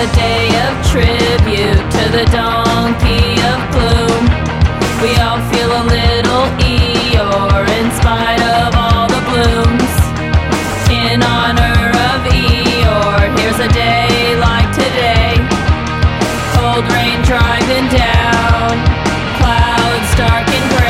a day of tribute to the donkey of gloom. We all feel a little Eeyore in spite of all the blooms. In honor of Eeyore, here's a day like today. Cold rain driving down, clouds dark and gray.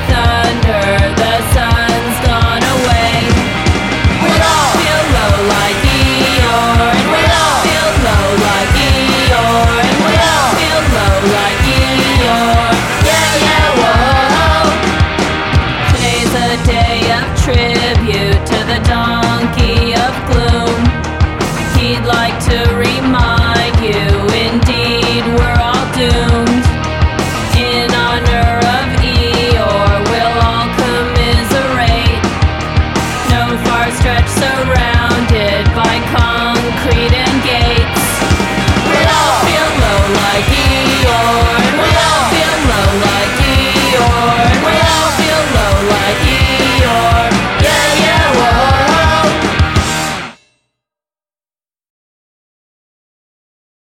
like to